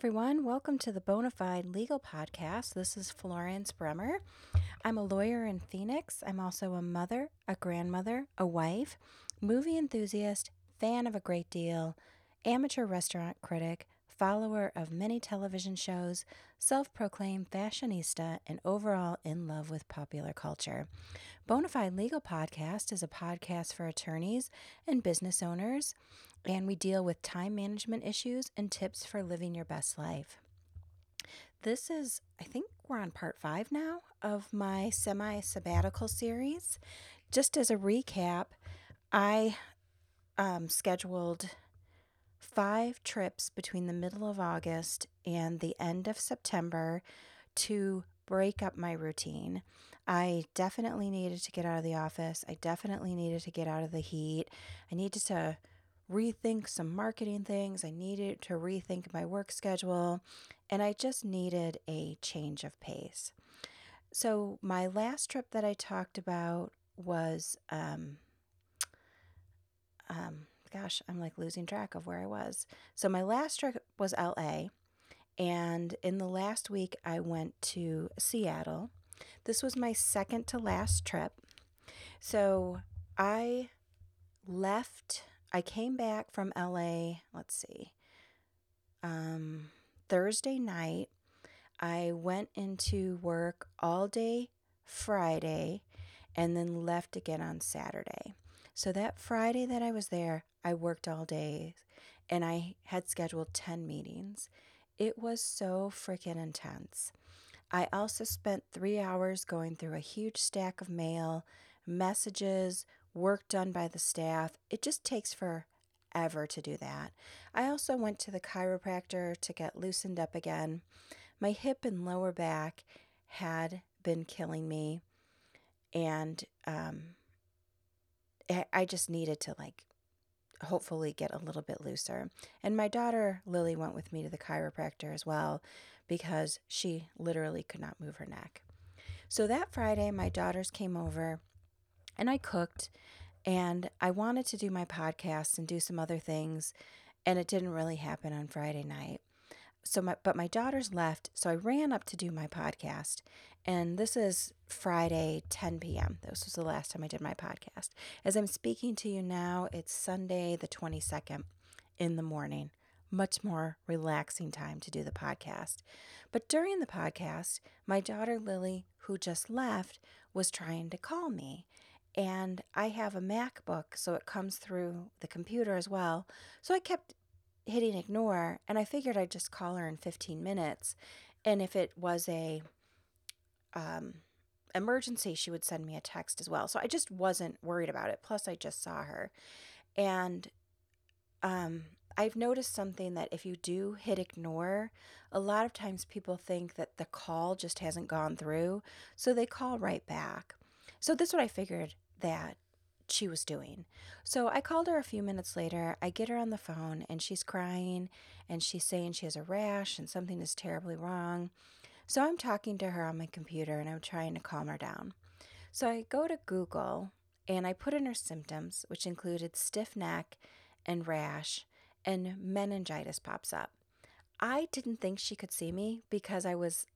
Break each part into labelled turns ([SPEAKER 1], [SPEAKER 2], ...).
[SPEAKER 1] everyone. Welcome to the Bonafide Legal Podcast. This is Florence Bremer. I'm a lawyer in Phoenix. I'm also a mother, a grandmother, a wife, movie enthusiast, fan of a great deal, amateur restaurant critic, follower of many television shows, self proclaimed fashionista, and overall in love with popular culture. Bonafide Legal Podcast is a podcast for attorneys and business owners, and we deal with time management issues and tips for living your best life. This is, I think we're on part five now of my semi sabbatical series. Just as a recap, I um, scheduled five trips between the middle of August and the end of September to break up my routine. I definitely needed to get out of the office. I definitely needed to get out of the heat. I needed to rethink some marketing things. I needed to rethink my work schedule. And I just needed a change of pace. So, my last trip that I talked about was um, um, gosh, I'm like losing track of where I was. So my last trip was LA. And in the last week, I went to Seattle. This was my second to last trip. So I left, I came back from LA, let's see, um, Thursday night. I went into work all day Friday and then left again on Saturday. So that Friday that I was there, I worked all day and I had scheduled 10 meetings. It was so freaking intense. I also spent three hours going through a huge stack of mail, messages, work done by the staff. It just takes forever to do that. I also went to the chiropractor to get loosened up again. My hip and lower back had been killing me, and um, I just needed to like hopefully get a little bit looser. And my daughter Lily went with me to the chiropractor as well because she literally could not move her neck. So that Friday, my daughters came over and I cooked and I wanted to do my podcast and do some other things. And it didn't really happen on Friday night so my but my daughters left so i ran up to do my podcast and this is friday 10 p.m this was the last time i did my podcast. As i'm speaking to you now it's sunday the 22nd in the morning. Much more relaxing time to do the podcast. But during the podcast my daughter lily who just left was trying to call me and I have a MacBook, so it comes through the computer as well. So I kept hitting ignore and I figured I'd just call her in 15 minutes and if it was a um, emergency she would send me a text as well. So I just wasn't worried about it. Plus I just saw her. And um, I've noticed something that if you do hit ignore, a lot of times people think that the call just hasn't gone through, so they call right back. So this is what I figured that she was doing. So I called her a few minutes later. I get her on the phone and she's crying and she's saying she has a rash and something is terribly wrong. So I'm talking to her on my computer and I'm trying to calm her down. So I go to Google and I put in her symptoms, which included stiff neck and rash, and meningitis pops up. I didn't think she could see me because I was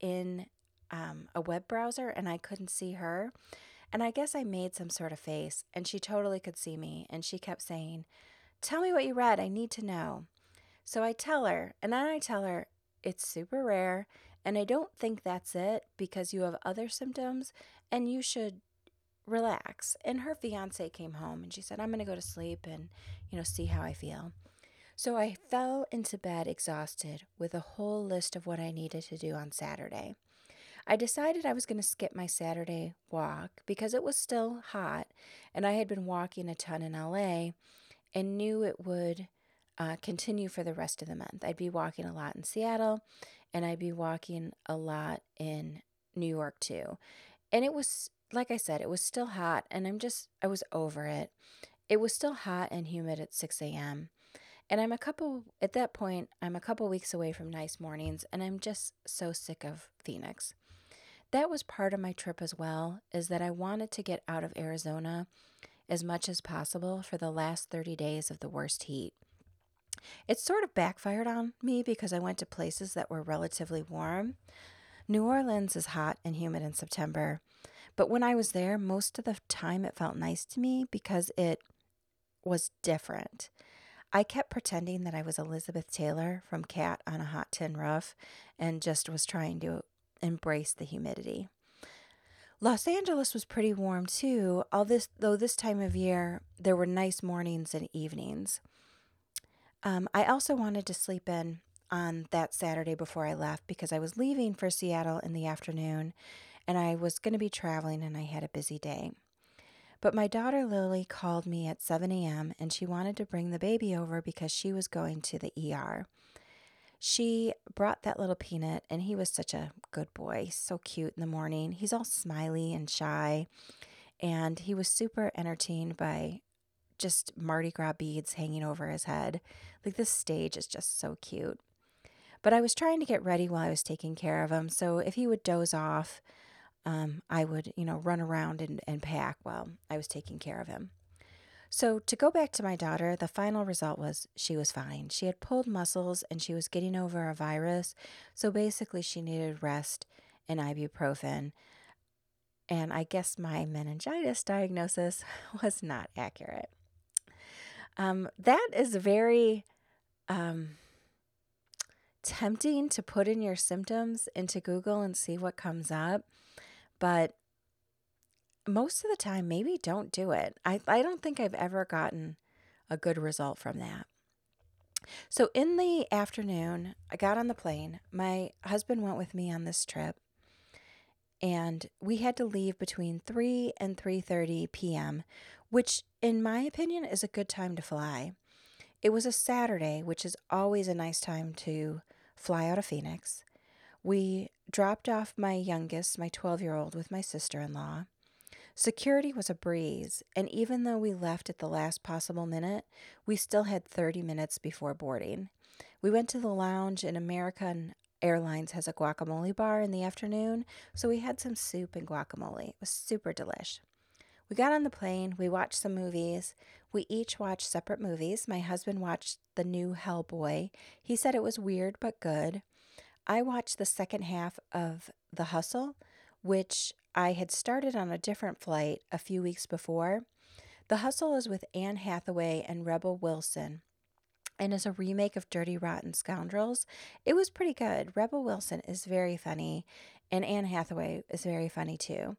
[SPEAKER 1] in um, a web browser and I couldn't see her. And I guess I made some sort of face, and she totally could see me, and she kept saying, Tell me what you read. I need to know. So I tell her, and then I tell her it's super rare, and I don't think that's it because you have other symptoms, and you should relax. And her fiance came home, and she said, I'm going to go to sleep and, you know, see how I feel. So I fell into bed exhausted with a whole list of what I needed to do on Saturday. I decided I was going to skip my Saturday walk because it was still hot and I had been walking a ton in LA and knew it would uh, continue for the rest of the month. I'd be walking a lot in Seattle and I'd be walking a lot in New York too. And it was, like I said, it was still hot and I'm just, I was over it. It was still hot and humid at 6 a.m. And I'm a couple, at that point, I'm a couple weeks away from nice mornings and I'm just so sick of Phoenix that was part of my trip as well, is that I wanted to get out of Arizona as much as possible for the last 30 days of the worst heat. It sort of backfired on me because I went to places that were relatively warm. New Orleans is hot and humid in September, but when I was there, most of the time it felt nice to me because it was different. I kept pretending that I was Elizabeth Taylor from Cat on a Hot Tin Roof and just was trying to embrace the humidity. Los Angeles was pretty warm too, all this, though this time of year there were nice mornings and evenings. Um, I also wanted to sleep in on that Saturday before I left because I was leaving for Seattle in the afternoon and I was going to be traveling and I had a busy day. But my daughter Lily called me at 7 a.m. and she wanted to bring the baby over because she was going to the ER. She brought that little peanut, and he was such a good boy, so cute in the morning. He's all smiley and shy, and he was super entertained by just Mardi Gras beads hanging over his head. Like this stage is just so cute. But I was trying to get ready while I was taking care of him, so if he would doze off, um, I would, you know, run around and, and pack while I was taking care of him. So, to go back to my daughter, the final result was she was fine. She had pulled muscles and she was getting over a virus. So, basically, she needed rest and ibuprofen. And I guess my meningitis diagnosis was not accurate. Um, that is very um, tempting to put in your symptoms into Google and see what comes up. But most of the time, maybe don't do it. I, I don't think I've ever gotten a good result from that. So, in the afternoon, I got on the plane. My husband went with me on this trip, and we had to leave between 3 and 3:30 p.m., which in my opinion is a good time to fly. It was a Saturday, which is always a nice time to fly out of Phoenix. We dropped off my youngest, my 12 year old, with my sister in law. Security was a breeze, and even though we left at the last possible minute, we still had 30 minutes before boarding. We went to the lounge, and American Airlines has a guacamole bar in the afternoon, so we had some soup and guacamole. It was super delish. We got on the plane, we watched some movies. We each watched separate movies. My husband watched the new Hellboy. He said it was weird but good. I watched the second half of The Hustle, which I had started on a different flight a few weeks before. The Hustle is with Anne Hathaway and Rebel Wilson and is a remake of Dirty Rotten Scoundrels. It was pretty good. Rebel Wilson is very funny, and Anne Hathaway is very funny too.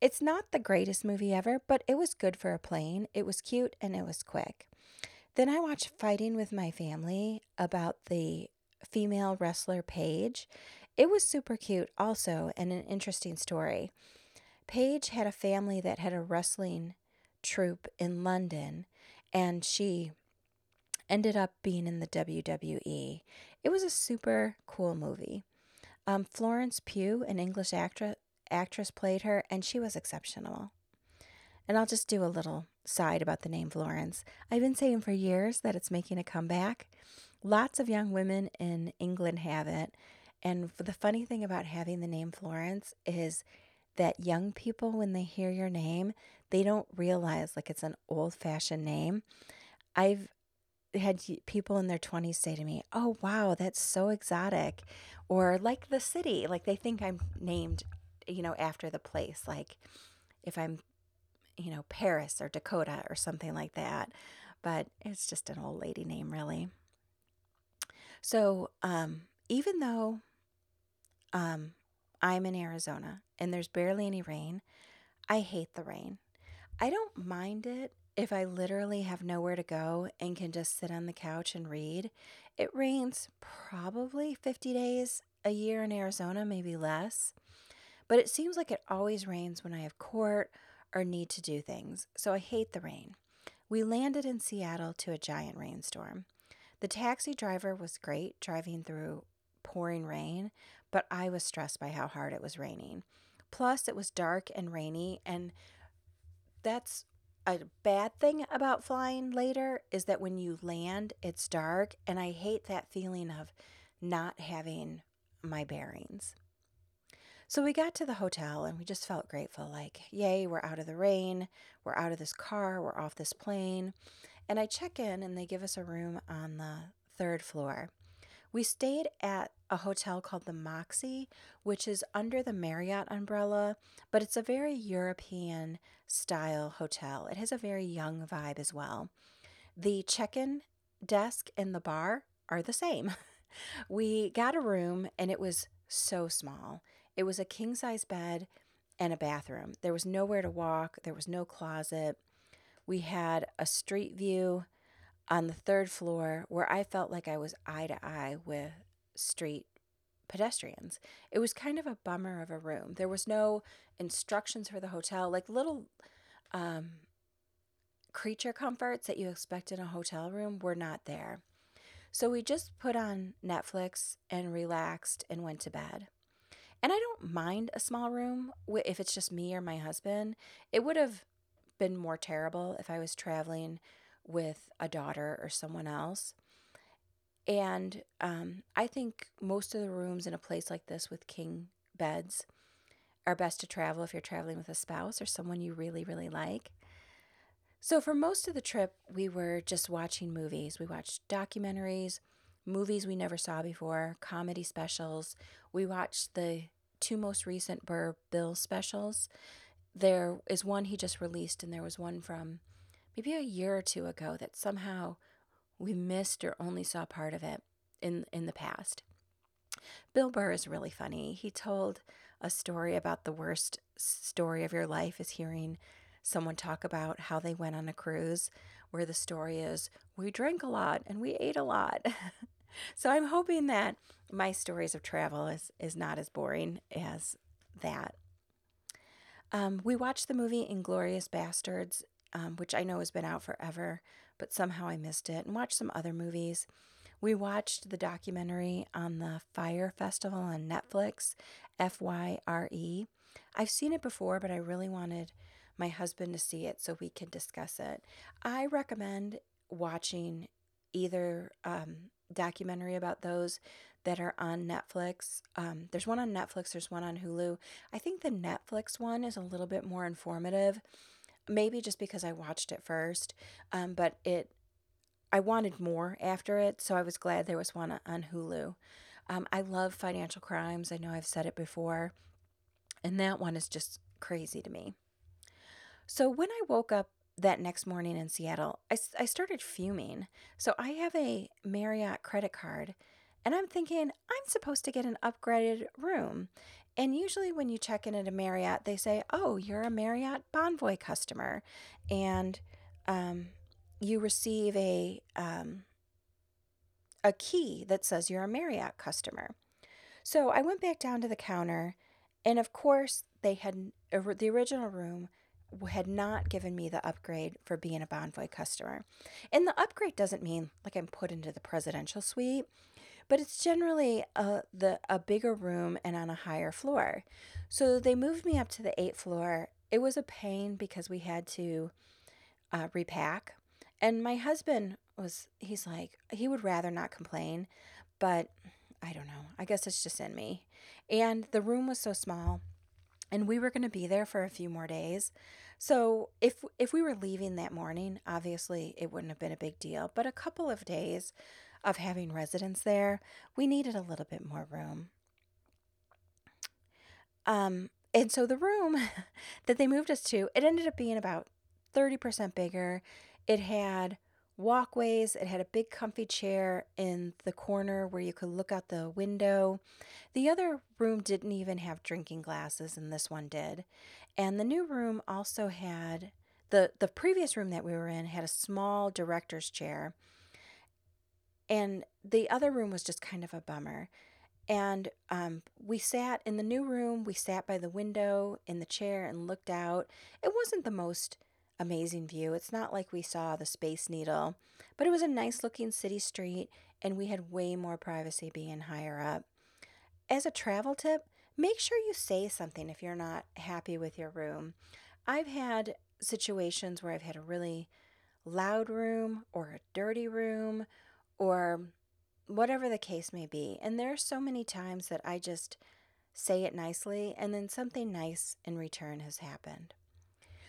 [SPEAKER 1] It's not the greatest movie ever, but it was good for a plane. It was cute and it was quick. Then I watched Fighting with My Family about the female wrestler Paige. It was super cute, also, and an interesting story. Paige had a family that had a wrestling troupe in London, and she ended up being in the WWE. It was a super cool movie. Um, Florence Pugh, an English actress, actress, played her, and she was exceptional. And I'll just do a little side about the name Florence. I've been saying for years that it's making a comeback. Lots of young women in England have it. And the funny thing about having the name Florence is that young people, when they hear your name, they don't realize like it's an old fashioned name. I've had people in their 20s say to me, Oh, wow, that's so exotic. Or like the city, like they think I'm named, you know, after the place. Like if I'm, you know, Paris or Dakota or something like that. But it's just an old lady name, really. So, um, even though um, I'm in Arizona and there's barely any rain, I hate the rain. I don't mind it if I literally have nowhere to go and can just sit on the couch and read. It rains probably 50 days a year in Arizona, maybe less. But it seems like it always rains when I have court or need to do things, so I hate the rain. We landed in Seattle to a giant rainstorm. The taxi driver was great driving through pouring rain, but I was stressed by how hard it was raining. Plus, it was dark and rainy, and that's a bad thing about flying later is that when you land, it's dark, and I hate that feeling of not having my bearings. So we got to the hotel and we just felt grateful like, yay, we're out of the rain, we're out of this car, we're off this plane. And I check in and they give us a room on the third floor. We stayed at a hotel called the Moxy, which is under the Marriott umbrella, but it's a very European style hotel. It has a very young vibe as well. The check in desk and the bar are the same. we got a room and it was so small. It was a king size bed and a bathroom. There was nowhere to walk, there was no closet. We had a street view on the third floor where I felt like I was eye to eye with street pedestrians. It was kind of a bummer of a room. There was no instructions for the hotel, like little um, creature comforts that you expect in a hotel room were not there. So we just put on Netflix and relaxed and went to bed. And I don't mind a small room if it's just me or my husband. It would have been more terrible if I was traveling with a daughter or someone else. And um, I think most of the rooms in a place like this with king beds are best to travel if you're traveling with a spouse or someone you really, really like. So, for most of the trip, we were just watching movies. We watched documentaries, movies we never saw before, comedy specials. We watched the two most recent Burr Bill specials. There is one he just released, and there was one from maybe a year or two ago that somehow we missed or only saw part of it in in the past. Bill Burr is really funny. He told a story about the worst story of your life is hearing someone talk about how they went on a cruise where the story is we drank a lot and we ate a lot. so I'm hoping that my stories of travel is is not as boring as that. Um, we watched the movie Inglourious Basterds um, which I know has been out forever, but somehow I missed it, and watched some other movies. We watched the documentary on the Fyre Festival on Netflix, F Y R E. I've seen it before, but I really wanted my husband to see it so we can discuss it. I recommend watching either um, documentary about those that are on Netflix. Um, there's one on Netflix, there's one on Hulu. I think the Netflix one is a little bit more informative maybe just because I watched it first, um, but it I wanted more after it, so I was glad there was one on Hulu. Um, I love financial crimes. I know I've said it before, and that one is just crazy to me. So when I woke up that next morning in Seattle, I, I started fuming. So I have a Marriott credit card, and I'm thinking I'm supposed to get an upgraded room. And usually, when you check in at a Marriott, they say, Oh, you're a Marriott Bonvoy customer. And um, you receive a, um, a key that says you're a Marriott customer. So I went back down to the counter, and of course, they had the original room had not given me the upgrade for being a Bonvoy customer. And the upgrade doesn't mean like I'm put into the presidential suite but it's generally a the a bigger room and on a higher floor. So they moved me up to the eighth floor. It was a pain because we had to uh, repack, and my husband was he's like he would rather not complain, but I don't know. I guess it's just in me. And the room was so small, and we were going to be there for a few more days. So if if we were leaving that morning, obviously it wouldn't have been a big deal. But a couple of days of having residents there, we needed a little bit more room. Um, and so the room that they moved us to, it ended up being about 30% bigger. It had walkways, it had a big comfy chair in the corner where you could look out the window. The other room didn't even have drinking glasses, and this one did. And the new room also had the the previous room that we were in had a small director's chair and the other room was just kind of a bummer. And um, we sat in the new room, we sat by the window in the chair and looked out. It wasn't the most amazing view. It's not like we saw the Space Needle, but it was a nice looking city street, and we had way more privacy being higher up. As a travel tip, make sure you say something if you're not happy with your room. I've had situations where I've had a really loud room or a dirty room or whatever the case may be. And there are so many times that I just say it nicely and then something nice in return has happened.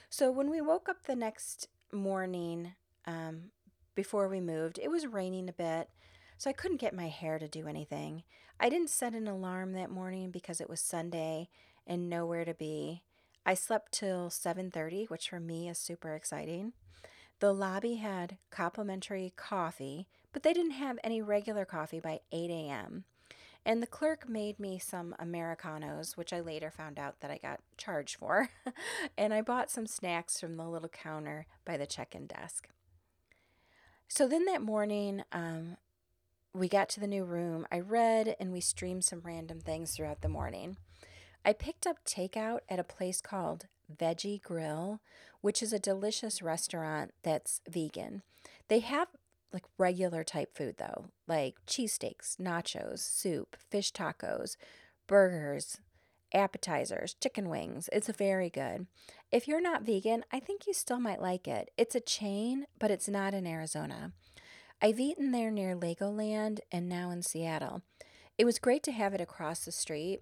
[SPEAKER 1] So when we woke up the next morning um, before we moved, it was raining a bit. so I couldn't get my hair to do anything. I didn't set an alarm that morning because it was Sunday and nowhere to be. I slept till 7:30, which for me is super exciting. The lobby had complimentary coffee, but they didn't have any regular coffee by 8 a.m. And the clerk made me some Americanos, which I later found out that I got charged for. and I bought some snacks from the little counter by the check in desk. So then that morning, um, we got to the new room. I read and we streamed some random things throughout the morning. I picked up takeout at a place called Veggie Grill, which is a delicious restaurant that's vegan. They have like regular type food though, like cheesesteaks, nachos, soup, fish tacos, burgers, appetizers, chicken wings. It's very good. If you're not vegan, I think you still might like it. It's a chain, but it's not in Arizona. I've eaten there near Legoland and now in Seattle. It was great to have it across the street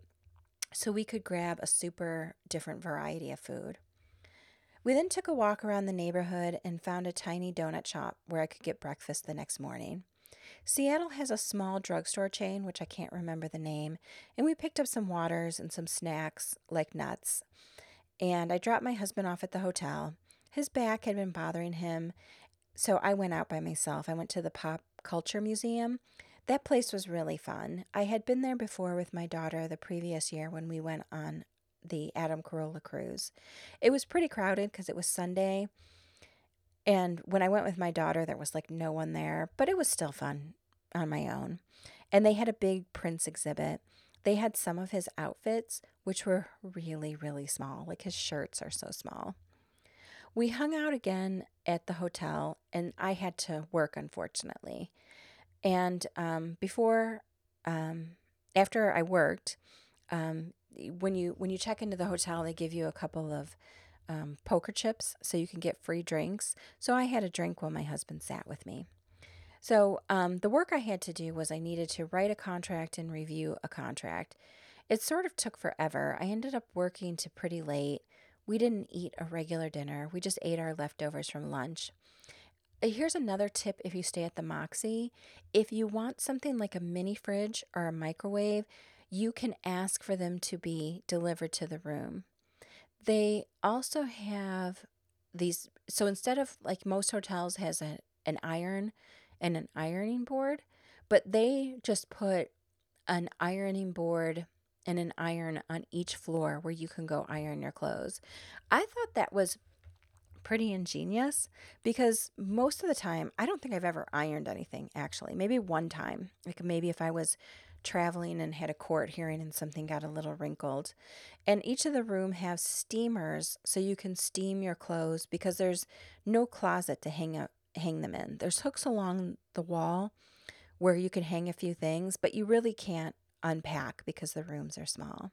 [SPEAKER 1] so we could grab a super different variety of food. We then took a walk around the neighborhood and found a tiny donut shop where I could get breakfast the next morning. Seattle has a small drugstore chain, which I can't remember the name, and we picked up some waters and some snacks like nuts. And I dropped my husband off at the hotel. His back had been bothering him, so I went out by myself. I went to the Pop Culture Museum. That place was really fun. I had been there before with my daughter the previous year when we went on the Adam Carolla cruise. It was pretty crowded because it was Sunday. And when I went with my daughter, there was like no one there, but it was still fun on my own. And they had a big Prince exhibit. They had some of his outfits, which were really, really small. Like his shirts are so small. We hung out again at the hotel, and I had to work, unfortunately. And um, before, um, after I worked, um, when you when you check into the hotel, they give you a couple of um, poker chips so you can get free drinks. So I had a drink while my husband sat with me. So um, the work I had to do was I needed to write a contract and review a contract. It sort of took forever. I ended up working to pretty late. We didn't eat a regular dinner. We just ate our leftovers from lunch. Uh, here's another tip if you stay at the Moxy. If you want something like a mini fridge or a microwave, you can ask for them to be delivered to the room. They also have these so instead of like most hotels has a, an iron and an ironing board, but they just put an ironing board and an iron on each floor where you can go iron your clothes. I thought that was pretty ingenious because most of the time, I don't think I've ever ironed anything actually. Maybe one time. Like maybe if I was traveling and had a court hearing and something got a little wrinkled. And each of the room have steamers so you can steam your clothes because there's no closet to hang up, hang them in. There's hooks along the wall where you can hang a few things, but you really can't unpack because the rooms are small.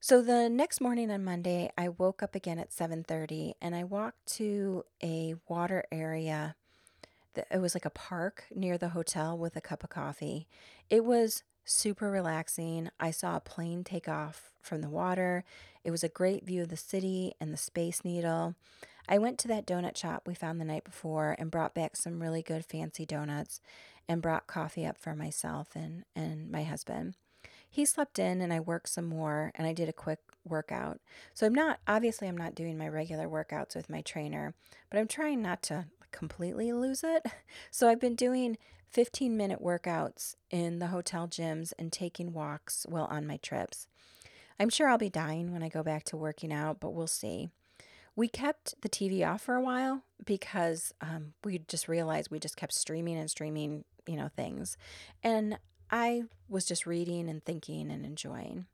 [SPEAKER 1] So the next morning on Monday, I woke up again at 7:30 and I walked to a water area it was like a park near the hotel with a cup of coffee. It was super relaxing. I saw a plane take off from the water. It was a great view of the city and the Space Needle. I went to that donut shop we found the night before and brought back some really good fancy donuts and brought coffee up for myself and, and my husband. He slept in and I worked some more and I did a quick workout. So I'm not, obviously, I'm not doing my regular workouts with my trainer, but I'm trying not to completely lose it. So I've been doing 15 minute workouts in the hotel gyms and taking walks while on my trips. I'm sure I'll be dying when I go back to working out, but we'll see. We kept the TV off for a while because um, we just realized we just kept streaming and streaming, you know, things. And I was just reading and thinking and enjoying.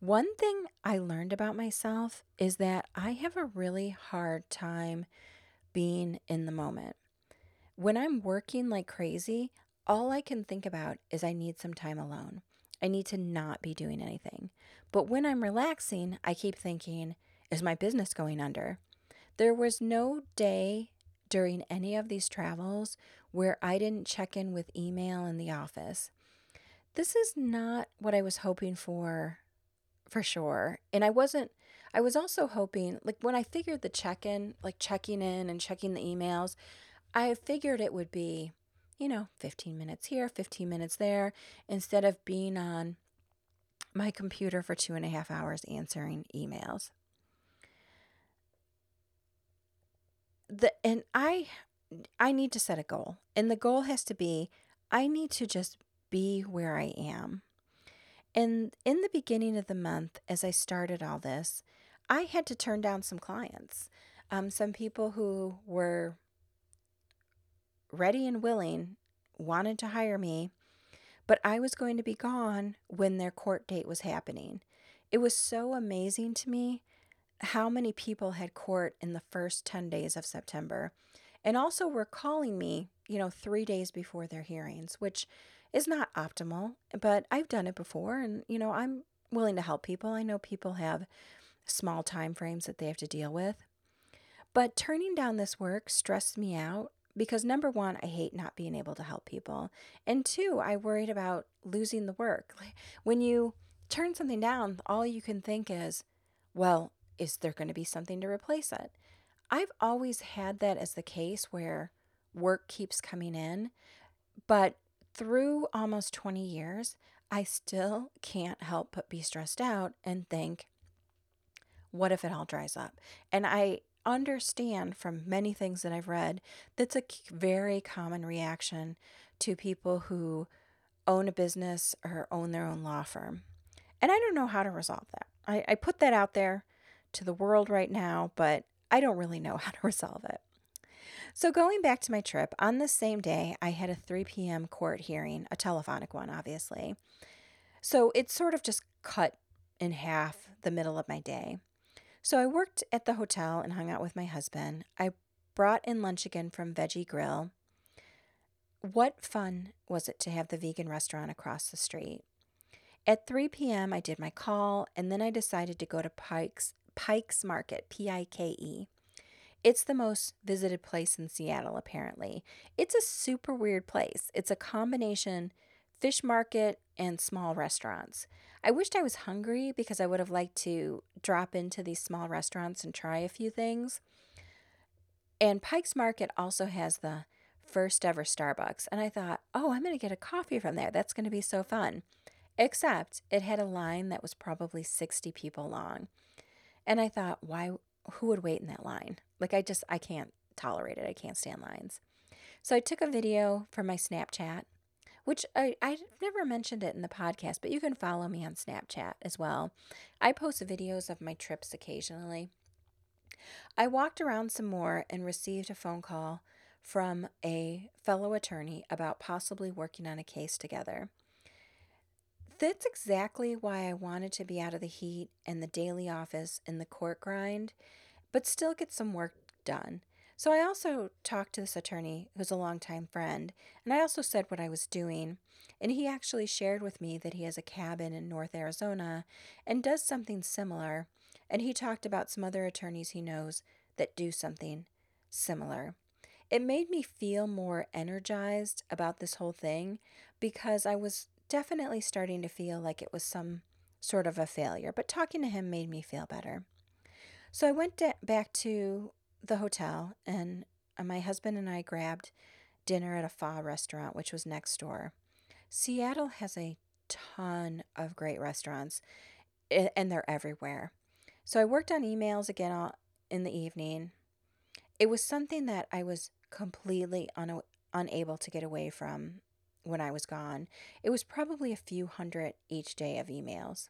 [SPEAKER 1] One thing I learned about myself is that I have a really hard time being in the moment. When I'm working like crazy, all I can think about is I need some time alone. I need to not be doing anything. But when I'm relaxing, I keep thinking, is my business going under? There was no day during any of these travels where I didn't check in with email in the office. This is not what I was hoping for, for sure. And I wasn't I was also hoping, like when I figured the check in, like checking in and checking the emails, I figured it would be, you know, 15 minutes here, 15 minutes there, instead of being on my computer for two and a half hours answering emails. The, and I I need to set a goal. And the goal has to be I need to just be where I am. And in the beginning of the month, as I started all this, I had to turn down some clients. Um, some people who were ready and willing wanted to hire me, but I was going to be gone when their court date was happening. It was so amazing to me how many people had court in the first 10 days of September and also were calling me, you know, three days before their hearings, which is not optimal, but I've done it before and, you know, I'm willing to help people. I know people have small time frames that they have to deal with. But turning down this work stressed me out because number one, I hate not being able to help people. And two, I worried about losing the work. When you turn something down, all you can think is, well, is there going to be something to replace it? I've always had that as the case where work keeps coming in, but through almost 20 years, I still can't help but be stressed out and think, what if it all dries up? And I understand from many things that I've read that's a very common reaction to people who own a business or own their own law firm. And I don't know how to resolve that. I, I put that out there to the world right now, but I don't really know how to resolve it. So, going back to my trip, on the same day, I had a 3 p.m. court hearing, a telephonic one, obviously. So, it sort of just cut in half the middle of my day. So, I worked at the hotel and hung out with my husband. I brought in lunch again from Veggie Grill. What fun was it to have the vegan restaurant across the street? At 3 p.m., I did my call, and then I decided to go to Pike's Pike's Market, P I K E. It's the most visited place in Seattle, apparently. It's a super weird place. It's a combination fish market and small restaurants. I wished I was hungry because I would have liked to drop into these small restaurants and try a few things. And Pike's Market also has the first ever Starbucks. And I thought, oh, I'm going to get a coffee from there. That's going to be so fun. Except it had a line that was probably 60 people long. And I thought, why, who would wait in that line? Like, I just, I can't tolerate it. I can't stand lines. So I took a video from my Snapchat, which I, I've never mentioned it in the podcast, but you can follow me on Snapchat as well. I post videos of my trips occasionally. I walked around some more and received a phone call from a fellow attorney about possibly working on a case together. That's exactly why I wanted to be out of the heat and the daily office and the court grind, but still get some work done. So I also talked to this attorney who's a longtime friend, and I also said what I was doing. And he actually shared with me that he has a cabin in North Arizona and does something similar. And he talked about some other attorneys he knows that do something similar. It made me feel more energized about this whole thing because I was definitely starting to feel like it was some sort of a failure, but talking to him made me feel better. So I went back to the hotel, and uh, my husband and I grabbed dinner at a pho restaurant, which was next door. Seattle has a ton of great restaurants, and they're everywhere. So I worked on emails again in the evening. It was something that I was completely un- unable to get away from when I was gone. It was probably a few hundred each day of emails.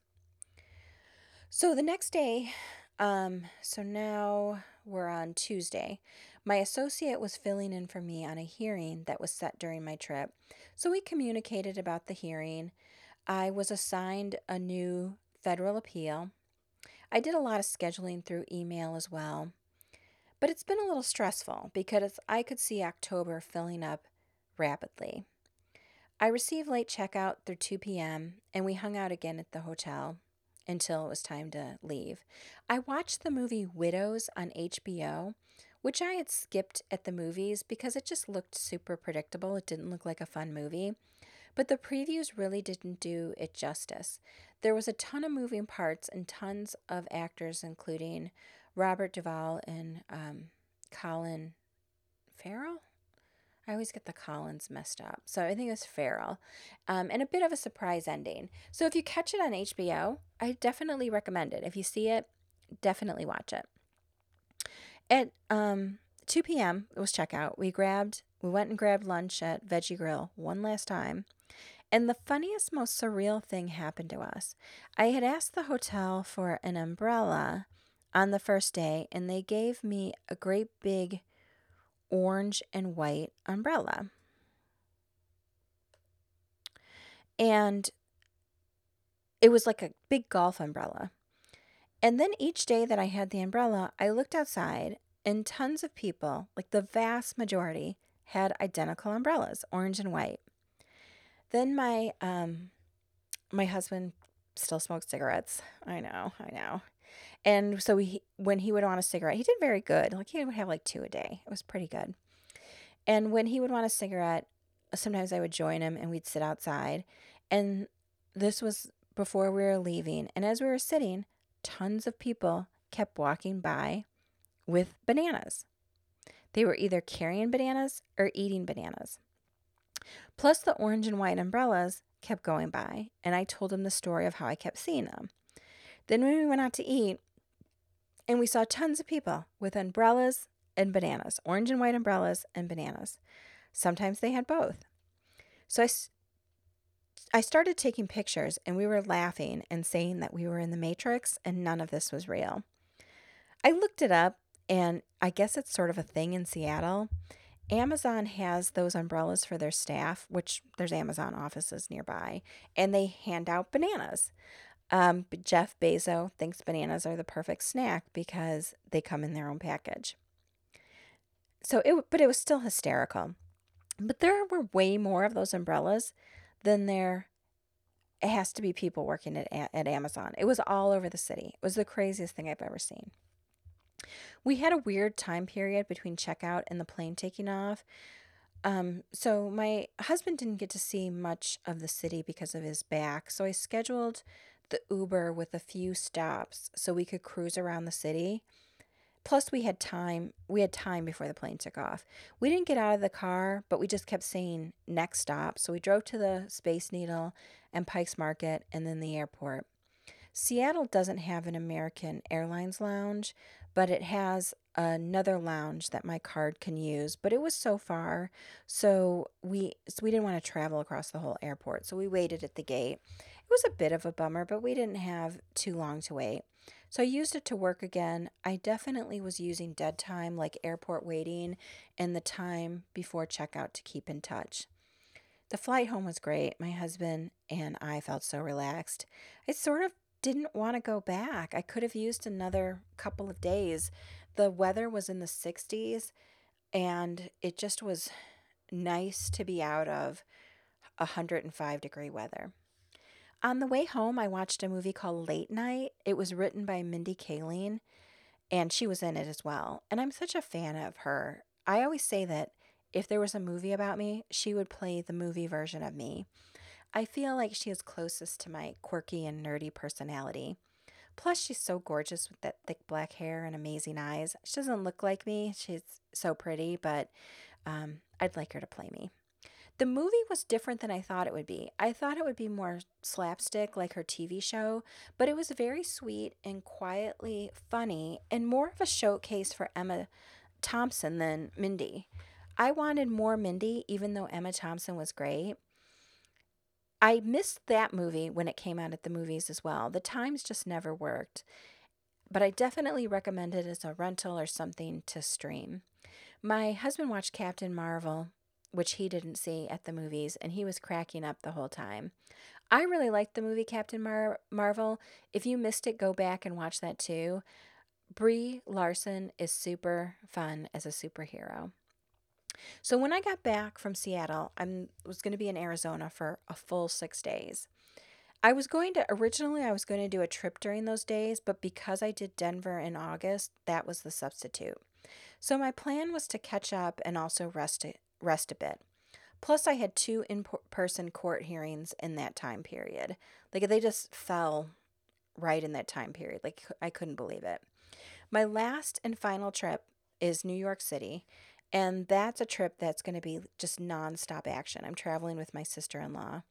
[SPEAKER 1] So the next day, um, so now we're on Tuesday. My associate was filling in for me on a hearing that was set during my trip. So we communicated about the hearing. I was assigned a new federal appeal. I did a lot of scheduling through email as well. But it's been a little stressful because I could see October filling up rapidly. I received late checkout through 2 p.m., and we hung out again at the hotel until it was time to leave. I watched the movie Widows on HBO, which I had skipped at the movies because it just looked super predictable. It didn't look like a fun movie. But the previews really didn't do it justice. There was a ton of moving parts and tons of actors, including Robert Duvall and um, Colin Farrell. I always get the Collins messed up. So I think it was Farrell. Um, and a bit of a surprise ending. So if you catch it on HBO, I definitely recommend it. If you see it, definitely watch it. At um, 2 p.m., it was checkout. We grabbed, we went and grabbed lunch at Veggie Grill one last time. And the funniest, most surreal thing happened to us. I had asked the hotel for an umbrella on the first day, and they gave me a great big orange and white umbrella. And it was like a big golf umbrella. And then each day that I had the umbrella, I looked outside and tons of people, like the vast majority, had identical umbrellas, orange and white. Then my um my husband still smoked cigarettes. I know, I know. And so he, when he would want a cigarette, he did very good. Like he would have like two a day. It was pretty good. And when he would want a cigarette, sometimes I would join him and we'd sit outside. And this was before we were leaving. And as we were sitting, tons of people kept walking by with bananas. They were either carrying bananas or eating bananas. Plus, the orange and white umbrellas kept going by, and I told him the story of how I kept seeing them. Then, when we went out to eat, and we saw tons of people with umbrellas and bananas, orange and white umbrellas and bananas. Sometimes they had both. So I, I started taking pictures and we were laughing and saying that we were in the Matrix and none of this was real. I looked it up and I guess it's sort of a thing in Seattle. Amazon has those umbrellas for their staff, which there's Amazon offices nearby, and they hand out bananas. Um, Jeff Bezos thinks bananas are the perfect snack because they come in their own package. So it, but it was still hysterical. But there were way more of those umbrellas than there it has to be people working at, at Amazon. It was all over the city. It was the craziest thing I've ever seen. We had a weird time period between checkout and the plane taking off. Um, so my husband didn't get to see much of the city because of his back. So I scheduled the Uber with a few stops so we could cruise around the city. Plus we had time we had time before the plane took off. We didn't get out of the car, but we just kept saying next stop. So we drove to the Space Needle and Pike's Market and then the airport. Seattle doesn't have an American Airlines lounge, but it has another lounge that my card can use. But it was so far, so we so we didn't want to travel across the whole airport. So we waited at the gate it was a bit of a bummer, but we didn't have too long to wait. So I used it to work again. I definitely was using dead time like airport waiting and the time before checkout to keep in touch. The flight home was great. My husband and I felt so relaxed. I sort of didn't want to go back. I could have used another couple of days. The weather was in the 60s and it just was nice to be out of 105 degree weather. On the way home, I watched a movie called Late Night. It was written by Mindy Kaling, and she was in it as well. And I'm such a fan of her. I always say that if there was a movie about me, she would play the movie version of me. I feel like she is closest to my quirky and nerdy personality. Plus, she's so gorgeous with that thick black hair and amazing eyes. She doesn't look like me. She's so pretty, but um, I'd like her to play me. The movie was different than I thought it would be. I thought it would be more slapstick like her TV show, but it was very sweet and quietly funny and more of a showcase for Emma Thompson than Mindy. I wanted more Mindy, even though Emma Thompson was great. I missed that movie when it came out at the movies as well. The times just never worked. But I definitely recommend it as a rental or something to stream. My husband watched Captain Marvel which he didn't see at the movies, and he was cracking up the whole time. I really liked the movie Captain Mar- Marvel. If you missed it, go back and watch that too. Brie Larson is super fun as a superhero. So when I got back from Seattle, I was going to be in Arizona for a full 6 days. I was going to originally I was going to do a trip during those days, but because I did Denver in August, that was the substitute. So my plan was to catch up and also rest rest a bit. Plus, I had two in person court hearings in that time period. Like, they just fell right in that time period. Like, I couldn't believe it. My last and final trip is New York City. And that's a trip that's going to be just nonstop action. I'm traveling with my sister in law.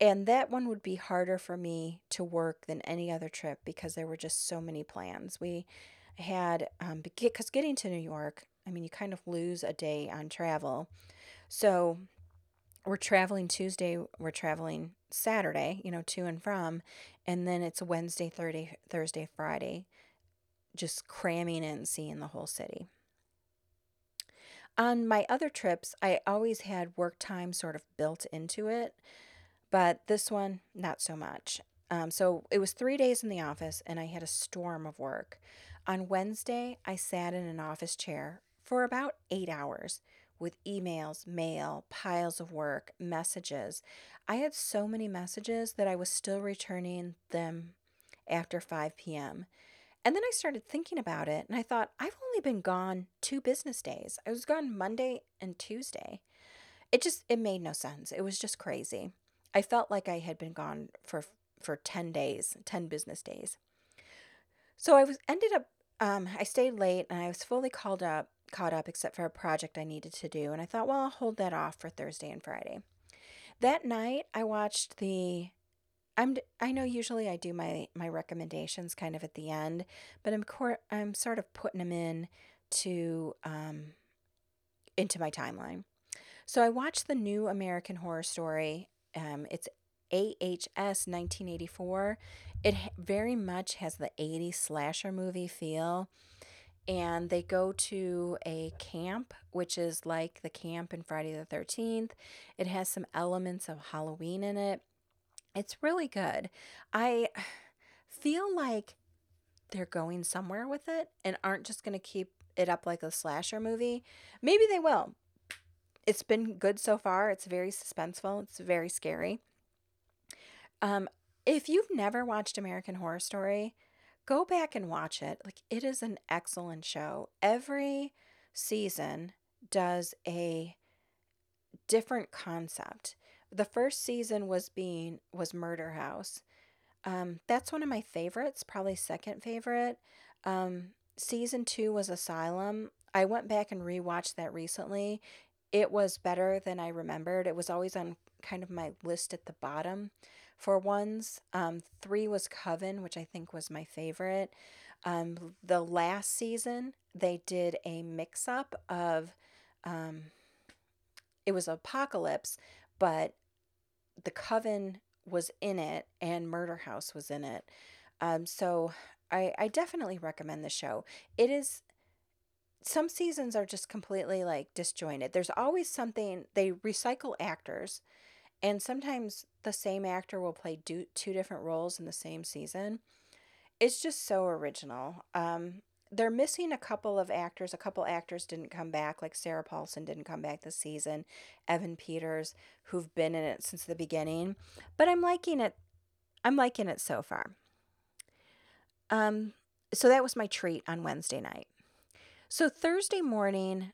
[SPEAKER 1] And that one would be harder for me to work than any other trip because there were just so many plans. We had, um, because getting to New York, I mean, you kind of lose a day on travel. So we're traveling Tuesday, we're traveling Saturday, you know, to and from, and then it's Wednesday, Thursday, Thursday, Friday, just cramming in seeing the whole city. On my other trips, I always had work time sort of built into it, but this one, not so much. Um, so it was three days in the office, and I had a storm of work. On Wednesday, I sat in an office chair for about eight hours with emails, mail, piles of work, messages. I had so many messages that I was still returning them after 5 p.m. And then I started thinking about it and I thought, I've only been gone two business days. I was gone Monday and Tuesday. It just it made no sense. It was just crazy. I felt like I had been gone for for 10 days, 10 business days. So I was ended up um, I stayed late and I was fully called up caught up except for a project I needed to do. And I thought, well, I'll hold that off for Thursday and Friday. That night, I watched the. I'm. I know usually I do my my recommendations kind of at the end, but I'm cor- I'm sort of putting them in to um, into my timeline. So I watched the new American Horror Story. Um, it's AHS 1984. It very much has the 80s slasher movie feel and they go to a camp, which is like the camp in Friday the 13th. It has some elements of Halloween in it. It's really good. I feel like they're going somewhere with it and aren't just going to keep it up like a slasher movie. Maybe they will. It's been good so far. It's very suspenseful, it's very scary. Um, if you've never watched American Horror Story, go back and watch it. Like it is an excellent show. Every season does a different concept. The first season was being was Murder House. Um, that's one of my favorites, probably second favorite. Um, season two was Asylum. I went back and rewatched that recently. It was better than I remembered. It was always on kind of my list at the bottom for ones. Um, three was Coven, which I think was my favorite. Um, the last season, they did a mix up of, um, it was Apocalypse, but the Coven was in it and Murder House was in it. Um, so I, I definitely recommend the show. It is some seasons are just completely like disjointed. There's always something they recycle actors and sometimes the same actor will play do- two different roles in the same season. It's just so original. Um, they're missing a couple of actors. A couple actors didn't come back, like Sarah Paulson didn't come back this season, Evan Peters, who've been in it since the beginning. But I'm liking it. I'm liking it so far. Um, so that was my treat on Wednesday night. So Thursday morning,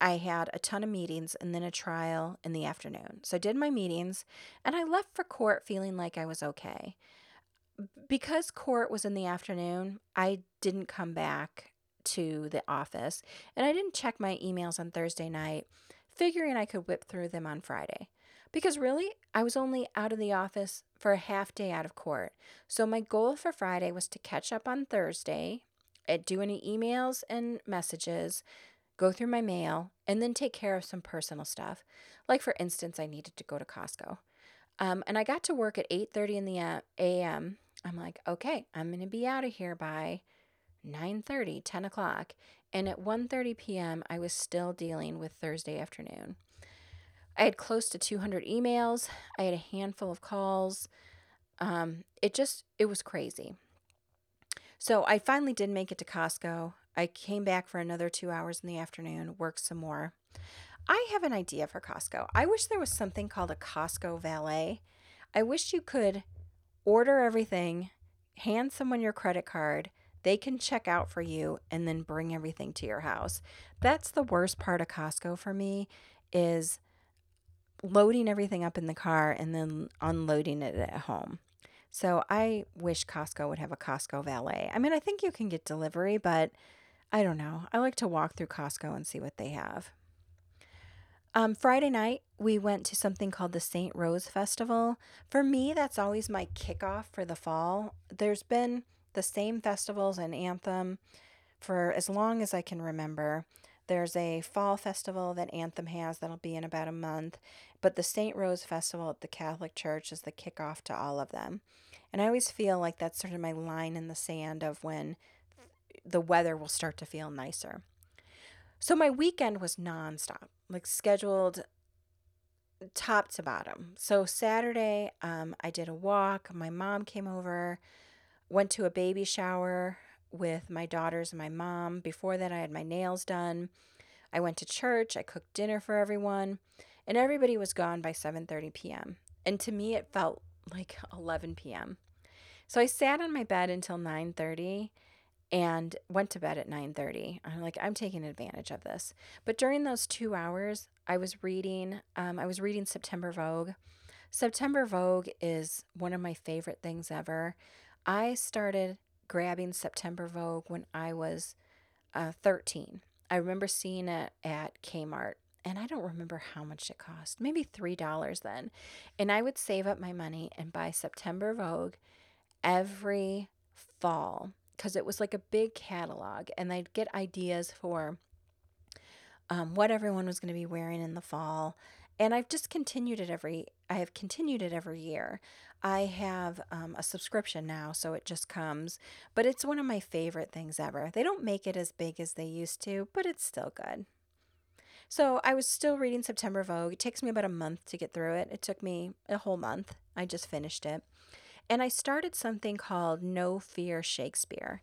[SPEAKER 1] I had a ton of meetings and then a trial in the afternoon. So I did my meetings and I left for court feeling like I was okay. Because court was in the afternoon, I didn't come back to the office and I didn't check my emails on Thursday night, figuring I could whip through them on Friday. Because really, I was only out of the office for a half day out of court. So my goal for Friday was to catch up on Thursday, do any emails and messages, go through my mail, and then take care of some personal stuff. Like for instance, I needed to go to Costco. Um, and I got to work at 8:30 in the a.m. I'm like, okay, I'm gonna be out of here by 9:30, 10 o'clock. And at 1:30 p.m., I was still dealing with Thursday afternoon. I had close to 200 emails. I had a handful of calls. Um, it just it was crazy. So I finally did make it to Costco. I came back for another two hours in the afternoon, worked some more. I have an idea for Costco. I wish there was something called a Costco valet. I wish you could order everything, hand someone your credit card, they can check out for you and then bring everything to your house. That's the worst part of Costco for me is loading everything up in the car and then unloading it at home. So I wish Costco would have a Costco valet. I mean, I think you can get delivery, but I don't know. I like to walk through Costco and see what they have. Um, Friday night, we went to something called the St. Rose Festival. For me, that's always my kickoff for the fall. There's been the same festivals and Anthem for as long as I can remember. There's a fall festival that Anthem has that'll be in about a month, but the St. Rose Festival at the Catholic Church is the kickoff to all of them. And I always feel like that's sort of my line in the sand of when the weather will start to feel nicer. So my weekend was nonstop, like scheduled top to bottom. So Saturday, um, I did a walk. My mom came over, went to a baby shower with my daughters and my mom. Before that, I had my nails done. I went to church. I cooked dinner for everyone, and everybody was gone by 7:30 p.m. And to me, it felt like 11 p.m. So I sat on my bed until 9:30 and went to bed at 9:30. I'm like I'm taking advantage of this. But during those 2 hours, I was reading um, I was reading September Vogue. September Vogue is one of my favorite things ever. I started grabbing September Vogue when I was uh, 13. I remember seeing it at Kmart and I don't remember how much it cost. Maybe $3 then. And I would save up my money and buy September Vogue every fall because it was like a big catalog and I'd get ideas for um, what everyone was going to be wearing in the fall. And I've just continued it every, I have continued it every year. I have um, a subscription now, so it just comes, but it's one of my favorite things ever. They don't make it as big as they used to, but it's still good. So I was still reading September Vogue. It takes me about a month to get through it. It took me a whole month. I just finished it. And I started something called No Fear Shakespeare.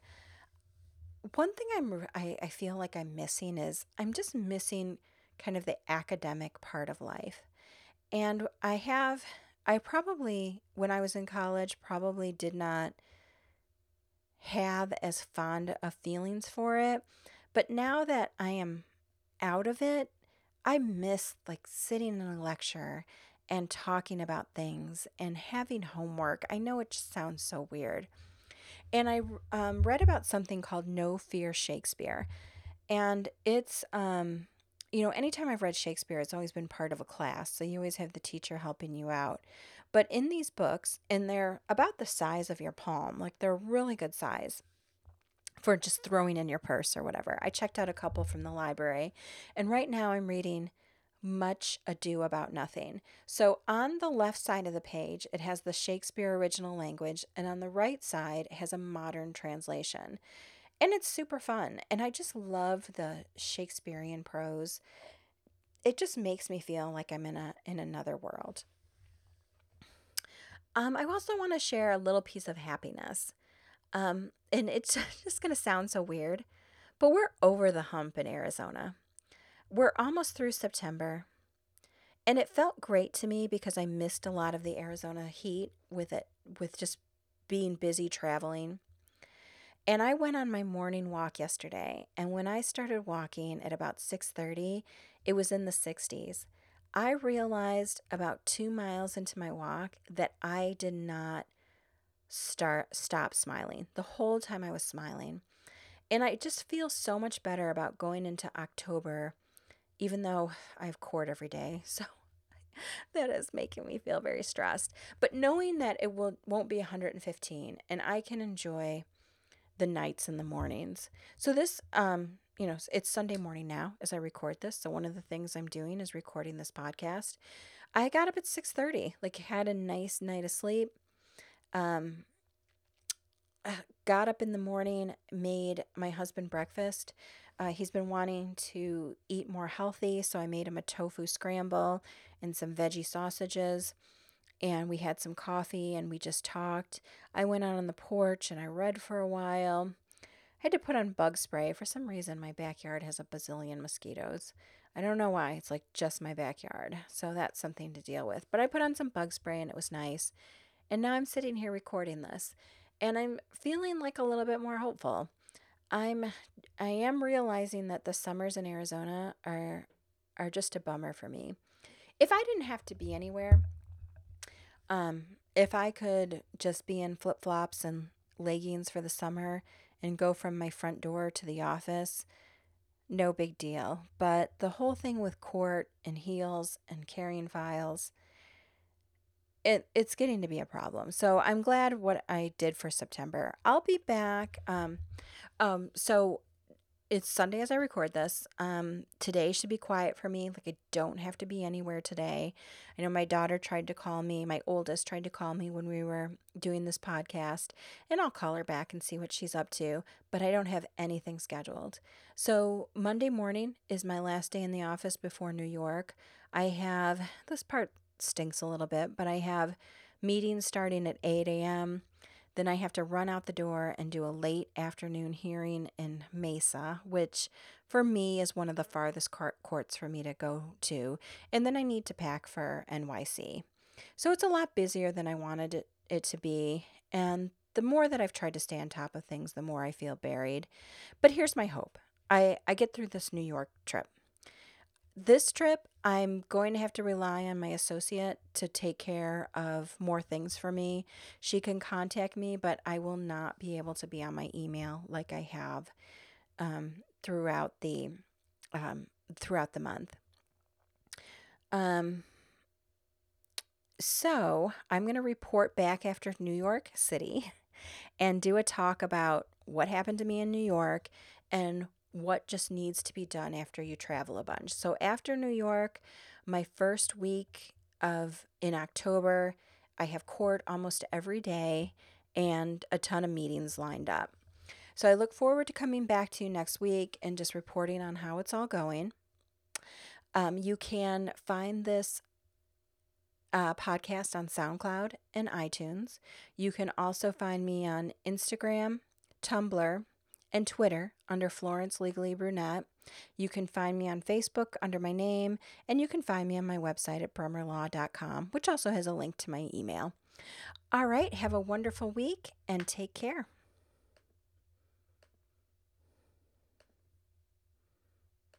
[SPEAKER 1] One thing I'm I, I feel like I'm missing is I'm just missing kind of the academic part of life. And I have I probably when I was in college probably did not have as fond of feelings for it. But now that I am out of it, I miss like sitting in a lecture and talking about things and having homework. I know it sounds so weird. And I um, read about something called No Fear Shakespeare. And it's, um, you know, anytime I've read Shakespeare, it's always been part of a class. So you always have the teacher helping you out. But in these books, and they're about the size of your palm, like they're really good size for just throwing in your purse or whatever. I checked out a couple from the library. And right now I'm reading much ado about nothing. So on the left side of the page, it has the Shakespeare original language, and on the right side, it has a modern translation. And it's super fun. And I just love the Shakespearean prose. It just makes me feel like I'm in a in another world. Um, I also want to share a little piece of happiness. Um, and it's just going to sound so weird, but we're over the hump in Arizona we're almost through September. And it felt great to me because I missed a lot of the Arizona heat with it with just being busy traveling. And I went on my morning walk yesterday, and when I started walking at about 6:30, it was in the 60s. I realized about 2 miles into my walk that I did not start stop smiling. The whole time I was smiling. And I just feel so much better about going into October even though I have court every day. So that is making me feel very stressed. But knowing that it will won't be 115 and I can enjoy the nights and the mornings. So this um you know, it's Sunday morning now as I record this. So one of the things I'm doing is recording this podcast. I got up at 6:30, like had a nice night of sleep. Um got up in the morning, made my husband breakfast. Uh, he's been wanting to eat more healthy, so I made him a tofu scramble and some veggie sausages. And we had some coffee and we just talked. I went out on the porch and I read for a while. I had to put on bug spray. For some reason, my backyard has a bazillion mosquitoes. I don't know why. It's like just my backyard. So that's something to deal with. But I put on some bug spray and it was nice. And now I'm sitting here recording this. And I'm feeling like a little bit more hopeful. I'm I am realizing that the summers in Arizona are are just a bummer for me. If I didn't have to be anywhere, um, if I could just be in flip flops and leggings for the summer and go from my front door to the office, no big deal. But the whole thing with court and heels and carrying files, it it's getting to be a problem. So I'm glad what I did for September. I'll be back. Um, um, so it's Sunday as I record this. Um, today should be quiet for me. Like I don't have to be anywhere today. I know my daughter tried to call me. My oldest tried to call me when we were doing this podcast, and I'll call her back and see what she's up to. But I don't have anything scheduled. So Monday morning is my last day in the office before New York. I have this part stinks a little bit, but I have meetings starting at 8 a.m. Then I have to run out the door and do a late afternoon hearing in Mesa, which for me is one of the farthest courts for me to go to. And then I need to pack for NYC. So it's a lot busier than I wanted it, to be. And the more that I've tried to stay on top of things, the more I feel buried. But here's my hope I, I get through this New York trip. This trip, I'm going to have to rely on my associate to take care of more things for me. She can contact me, but I will not be able to be on my email like I have um, throughout the um, throughout the month. Um, so I'm going to report back after New York City and do a talk about what happened to me in New York and what just needs to be done after you travel a bunch. So after New York, my first week of in October, I have court almost every day and a ton of meetings lined up. So I look forward to coming back to you next week and just reporting on how it's all going. Um, you can find this uh, podcast on SoundCloud and iTunes. You can also find me on Instagram, Tumblr, and Twitter under Florence Legally Brunette. You can find me on Facebook under my name, and you can find me on my website at bremerlaw.com, which also has a link to my email. All right, have a wonderful week and take care.